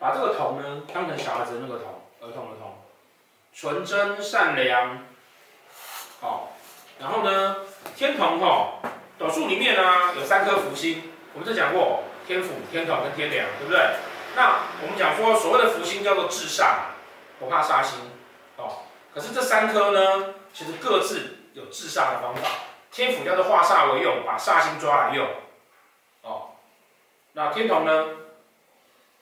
把这个同呢当成小孩子的那个同，儿童的童，纯真善良，好，然后呢，天童哈，斗数里面呢、有三颗福星，我们就讲过天府、天童跟天梁，对不对？那我们讲说所谓的福星叫做制煞，不怕煞星，哦，可是这三颗呢，其实各自有制煞的方法。天府叫做化煞为用，把煞星抓来用，哦，那天童呢？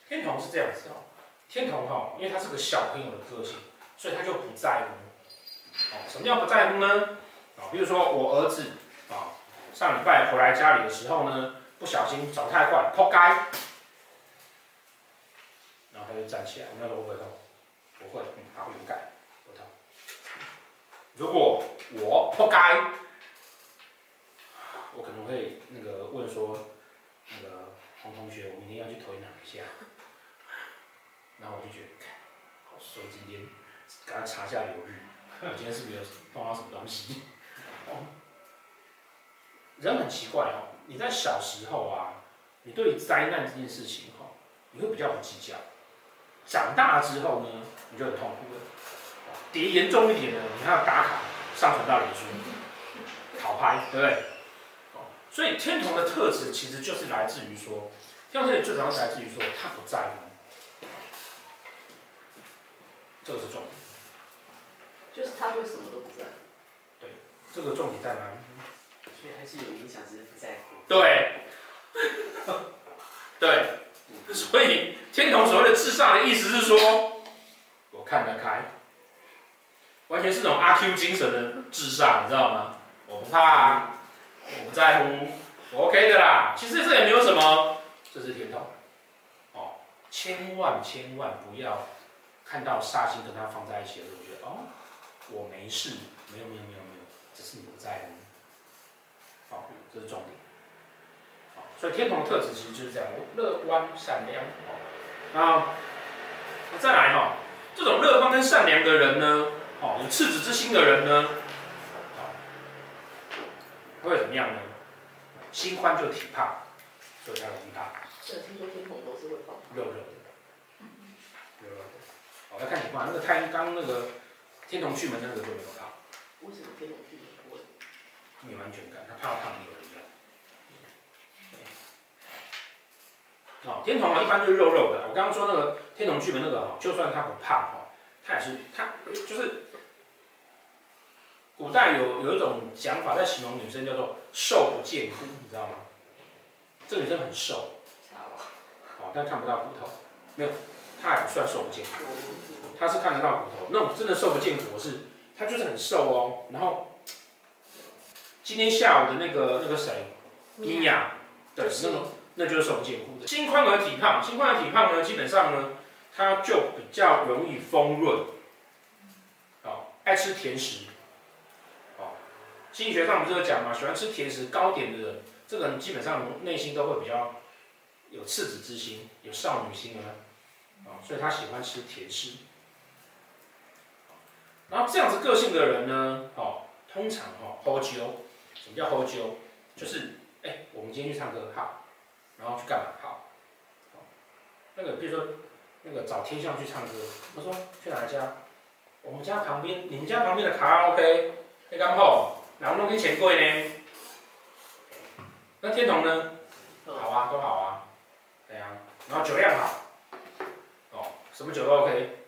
天同是这样子哦，天同哈，因为他是个小朋友的个性，所以他就不在乎。哦，什么叫不在乎呢？啊，比如说我儿子啊，上礼拜回来家里的时候呢，不小心走太快，扑街，然后他就站起来，那个不会痛？不会，嗯，他会勇敢，不痛。如果我扑街。我可能会那个问说，那个黄同学，我明天要去推哪一下？然后我就觉得，好衰，今天赶快查下流日，我今天是不是有碰到什么东西？哦，人很奇怪哦，你在小时候啊，你对灾难这件事情哈，你会比较不计较；长大之后呢，你就很痛苦了。叠严重一点的，你还要打卡上传到脸书，讨拍，对不对？所以天童的特质其实就是来自于说，天童特质最主要是来自于说他不在乎，这个是重点。就是他会什么都不在乎。对，这个重点在哪里？所以还是有影响，只是不在乎。对，对，所以天童所谓的至上的意思是说，我看得开，完全是那种阿 Q 精神的至上，你知道吗？我不怕啊。我不在乎，我 OK 的啦。其实这也没有什么，这是天童。哦，千万千万不要看到煞星跟他放在一起的时候，我觉得哦，我没事，没有没有没有没有，只是你不在乎。哦，这是重点。哦，所以天同的特质其实就是这样，乐观善良。哦，然后再来哈、哦，这种乐观跟善良的人呢，哦，有赤子之心的人呢。会怎么样呢？心宽就体胖，所以他容易大。对，听说天同都是会胖。肉肉。好，来看情况，那个太刚那个天童巨门那个就没有胖。为什么天童巨门不会？没完全感，他怕胖有人要。哦，天童啊，一般就是肉肉的。我刚刚说那个天童巨门那个哈，就算他不胖哈，他也是他就是。古代有有一种讲法在形容女生叫做瘦不见骨，你知道吗？这个女生很瘦，哦，但看不到骨头，没有，她还不算瘦不见骨，他是看得到骨头，那种真的瘦不见骨是，他就是很瘦哦。然后今天下午的那个那个谁，米娅，对，那种那就是瘦不见骨的。心宽而体胖，心宽而体胖呢，基本上呢，他就比较容易丰润，哦，爱吃甜食。哦心理学上不是有讲嘛？喜欢吃甜食、糕点的人，这个人基本上内心都会比较有赤子之心，有少女心啊，啊，所以他喜欢吃甜食。然后这样子个性的人呢，哦，通常哦，hold 什么叫 hold 就是，哎，我们今天去唱歌，好，然后去干嘛？好，那个比如说那个找天象去唱歌，他说去哪家？我们家旁边，你们家旁边的卡拉 OK，你刚好。然后弄个钱柜呢？那天童呢？好啊，都好啊。对啊。然后酒量好。哦，什么酒都 OK。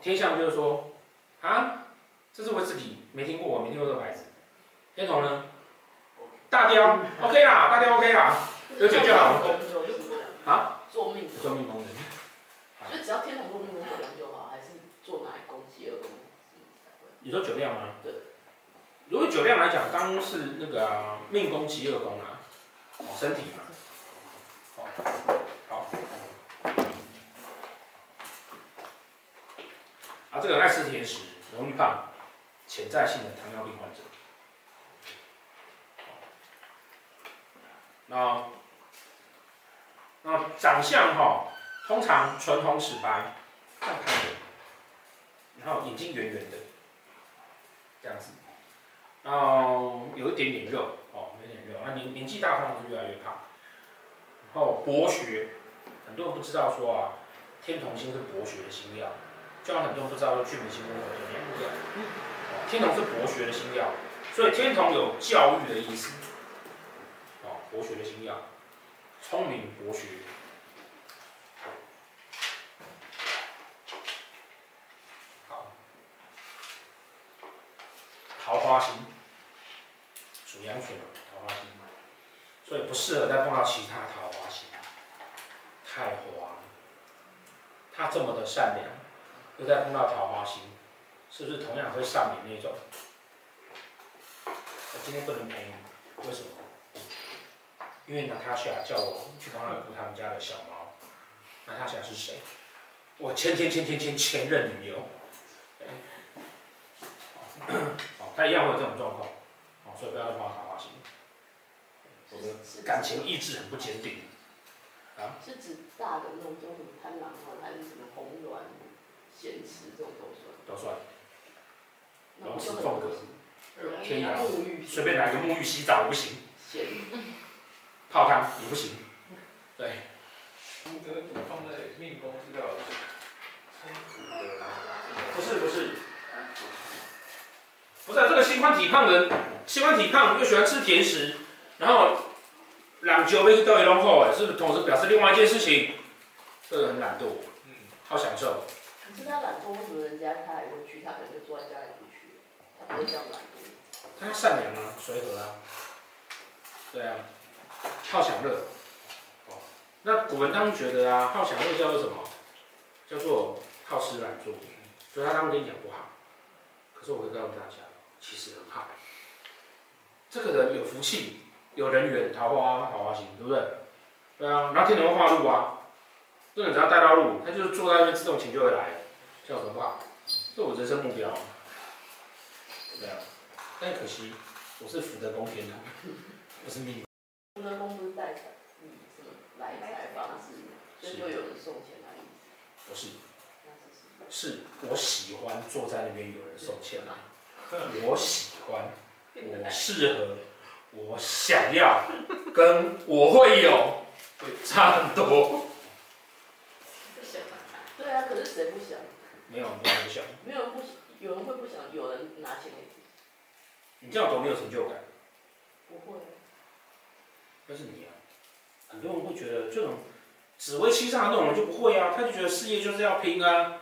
天象就是说，啊，这是我自己没听过，我没听过这个牌子。天同呢？大雕，OK 啦，大雕 OK 啦，有酒就好。啊？做命。做命工人。就只要天同做命工酒量就好，还是做哪一宫疾厄宫？你说酒量吗？对。如果酒量来讲，刚刚是那个、啊、命宫疾厄宫啊，哦，身体嘛，好，好，啊，这个爱吃甜食，容易胖，潜在性的糖尿病患者。那那长相哈，通常唇红齿白，看看的，然后眼睛圆圆的，这样子。然后有一点点肉，哦，有点肉，那年年纪大通常是越来越胖。然后博学，很多人不知道说啊，天同星是博学的星曜，就像很多不知道说巨门星跟火星一样，天同是博学的星曜，所以天同有教育的意思。哦，博学的星曜，聪明博学。好，桃花星，属羊水嘛，桃花星，所以不适合再碰到其他桃花星，太黄。他这么的善良，又再碰到桃花心，是不是同样会上瘾那种？我今天不能陪你，为什么？因为娜塔莎叫我去帮他顾他们家的小猫。娜塔莎是谁？我前前前前前前任女友。哦，他一样会有这种状况，哦，所以不要再碰到桃花心。我的感情意志很不坚定。啊？是指大的那种，叫什么贪狼啊，还是什么红鸾、咸池这种都算？都算。龙池凤格。天涯沐浴，随便来个沐浴洗澡不行。咸。泡汤也不行。对。福德主放在命宫是要冲突的。不是不是。不是这个心宽体胖的人，心宽体胖又喜欢吃甜食，然后。懒酒杯都会弄好哎，是不是同时表示另外一件事情？这个很懒惰，嗯，好享受。是他懒惰，为什么人家他还会去？他可能就坐在家里不去，他不会这样懒惰。他善良啊，随和啊。对啊，好享乐。哦，那古人当时觉得啊，好享乐叫做什么？叫做好吃懒做。所以他当时跟你讲不好。可是我会告诉大家，其实很好。这个人有福气。有人缘，桃花桃花心，对不对？对啊，然后天同会化禄啊，这个只要带到禄，他就是坐在那边，自动钱就会来，叫什么话？这我人生目标。对啊，但可惜我是福德宫天的，不是命。福德宫不是带财，嗯，什么来财方式，所以就有人送钱来。不是，是我喜欢坐在那边有人送钱来，我喜欢，我适合。我想要，跟我会有，会 差很多。对啊，可是谁不想？没有，没有人不想。没有人不想，有人会不想，有人拿钱给你。你这样多没有成就感。不会。但是你啊，很多人会觉得这种紫微七杀那种人就不会啊，他就觉得事业就是要拼啊，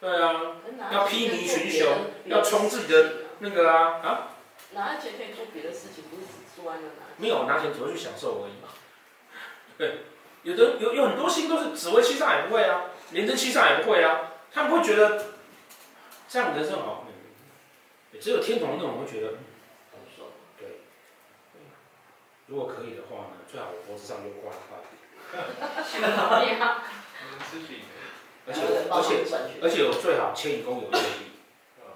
对啊，要披靡群雄，要冲自己的那个啊啊。拿钱可以做别的事情，不是只做那个拿。没有拿钱只会去享受而已嘛。对，有的有有很多星都是紫微七杀也不会啊，廉贞七杀也不会啊，他们会觉得这样人生好。只有天童那种会觉得很爽。对。如果可以的话呢，最好我脖子上就挂一块。而且而且而且我最好迁移宫有右弼。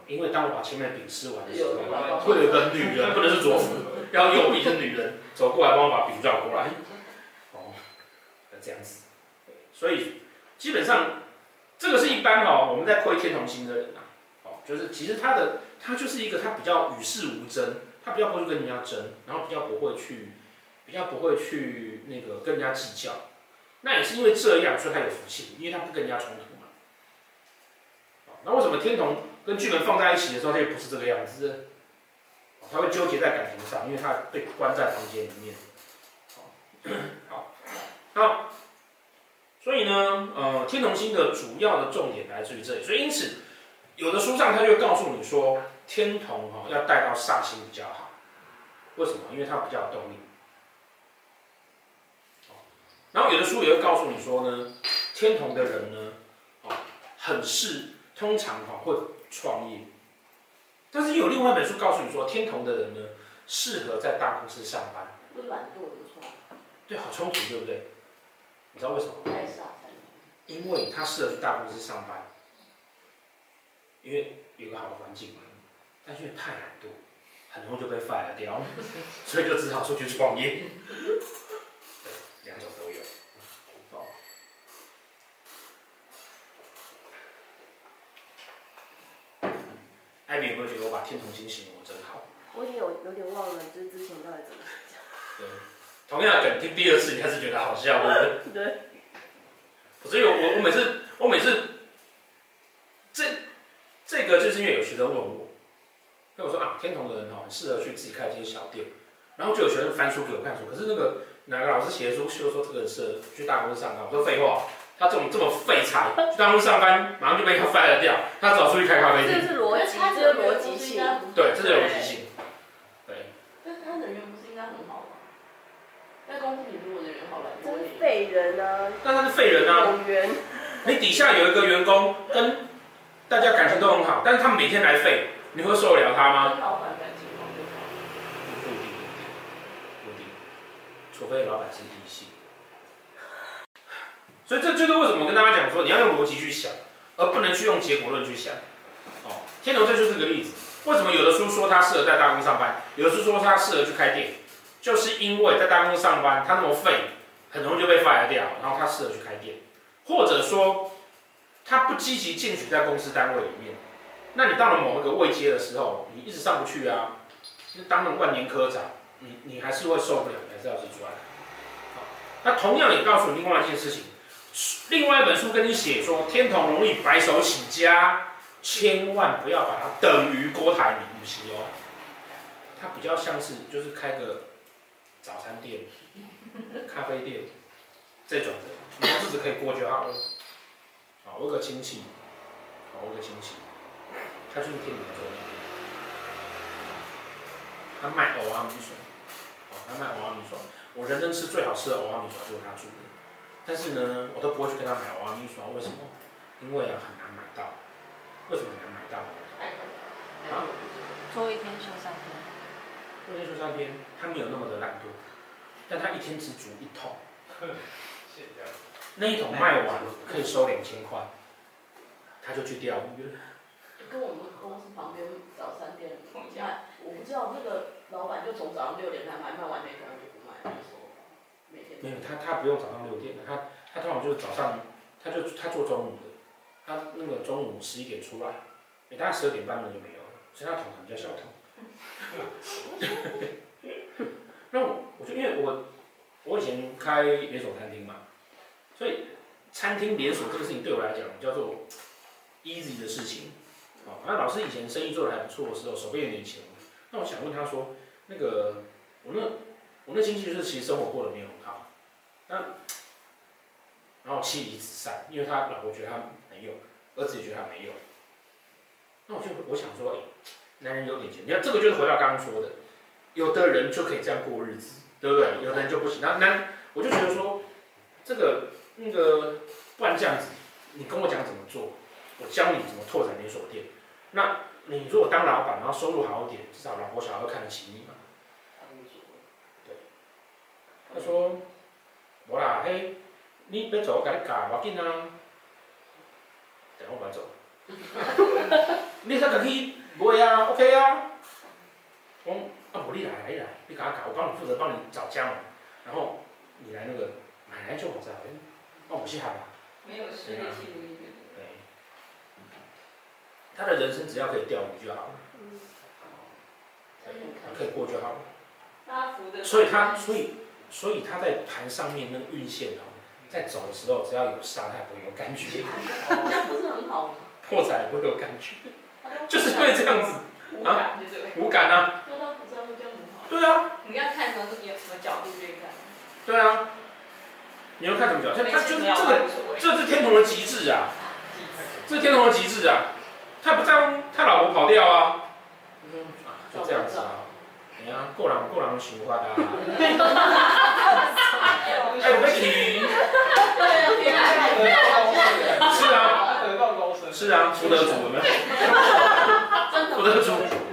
因为当我把前面的饼吃完的时候，会有一个女人，不能是左辅，要右臂是女人走过来帮我把饼绕过来。哦，这样子。所以基本上这个是一般哦，我们在窥天同星的人啊，哦，就是其实他的他就是一个他比较与世无争，他比较不会跟人家争，然后比较不会去比较不会去那个跟人家计较。那也是因为这样，所以他有福气，因为他不跟人家冲突嘛。那为什么天同？跟巨门放在一起的时候，他也不是这个样子，他会纠结在感情上，因为他被关在房间里面。好，好，所以呢，呃，天同星的主要的重点来自于这里，所以因此，有的书上他就告诉你说，天同哈要带到煞星比较好，为什么？因为它比较有动力。然后有的书也会告诉你说呢，天同的人呢，哦，很是通常哈会。创业，但是有另外一本书告诉你说，天同的人呢，适合在大公司上班。不懒惰的创。对，好冲突，对不对？你知道为什么？因为他适合去大公司上班，因为有个好的环境嘛。但是因为太懒惰，很容易就被 fire 掉，所以就只好出去创业。对，两种都有。艾米有没有觉得我把天同星形容的真好？我也有有点忘了，就是之前到底怎么讲。同样的梗听第二次，你还是觉得好笑，对不对？对。所以我我我每次我每次这这个就是因为有学生问我，跟我说啊，天同的人哦很适合去自己开一些小店，然后就有学生翻书给我看说，可是那个哪个老师写的书就说这个人适合去大公司上班，我说废话，他这种这么废材去大公司上班，马上就被他 fire 掉，他只好出去开咖啡店。这是逻辑，这是逻辑性。对，这是逻辑性。对。但是他人缘不是应该很好吗？在公司里如果人好了，真废人啊！但他是废人啊。你底下有一个员工跟大家感情都很好，但是他每天来废，你会受得了他吗？跟老板感情好就好。不一定，不一定，除非老板是异性。所以这就是为什么我跟大家讲说，你要用逻辑去想，而不能去用结果论去想。哦，天龙这就是个例子。为什么有的书说他适合在大公司上班，有的书说他适合去开店，就是因为在大公司上班，他那么废，很容易就被 fire 掉，然后他适合去开店。或者说，他不积极进取在公司单位里面，那你到了某一个位阶的时候，你一直上不去啊，就当了万年科长，你你还是会受不了，还是要自己出来。那同样也告诉你另外一件事情，另外一本书跟你写说，天同容易白手起家，千万不要把它等于郭台铭不行哦，它比较像是就是开个早餐店、咖啡店这种的。你日子可以过就好我有个亲戚，好，我有个亲戚，他就是天秤座的，他卖蚵仔米线，好，他卖蚵仔米线，我人生吃最好吃的蚵仔米线就是他做的，但是呢，我都不会去跟他买蚵仔米线，为什么？因为啊，很难买到。为什么很难买到？啊？做一天休三天。做一天休三天，他没有那么的懒惰，但他一天只煮一桶。那一桶卖完了可以收两千块，他就去钓鱼了。跟我们公司旁边早餐店同家，我不知道那个老板就从早上六点开卖，卖完那桶就不卖，每天。没有他，他不用早上六点的，他他通常就是早上，他就他做中午的，他那个中午十一点出来，每大概十二点半那就没有了，所以他桶比较小桶。那我我就因为我我以前开连锁餐厅嘛。所以，餐厅连锁这个事情对我来讲叫做 easy 的事情。好，那老师以前生意做得还不错的时候，手边有点钱，那我想问他说，那个我那我那亲戚就是其实生活过得没有很好，那然后妻离子散，因为他老婆觉得他没有，儿子也觉得他没有，那我就我想说，哎，男人有点钱，你看这个就是回到刚刚说的，有的人就可以这样过日子，对不对？有的人就不行。那那我就觉得说，这个。那个，不然这样子，你跟我讲怎么做，我教你怎么拓展连锁店。那你如果当老板，然后收入好一点，至少老婆小孩会看得起你嘛。对。他说，无啦，嘿，你别走，我给你教，我紧啊。等我不走。你再自己买啊，OK 啊。我，啊，我你来，来来，你给我教，我帮你负责帮你找家嘛，然后你来那个买来就好在。哦，不稀罕吧？没有实力记录对，他的人生只要可以钓鱼就好了，嗯，可以过就好了。所以他，所以，所以他在盘上面那个运线哦，在走的时候，只要有沙，他不会有感觉。这不是很好吗？破财不会有感觉，就是会这样子啊，无感啊。对啊。你要看从什么角度去看？对啊。你要看什么角？度他就是这个，这是天童的极致啊！这是天童的极致啊！他不让他老婆跑掉啊！就这样子啊！哎呀，过人过人想法啊！哎，不起！是啊，是啊，福德主有没有？福德主。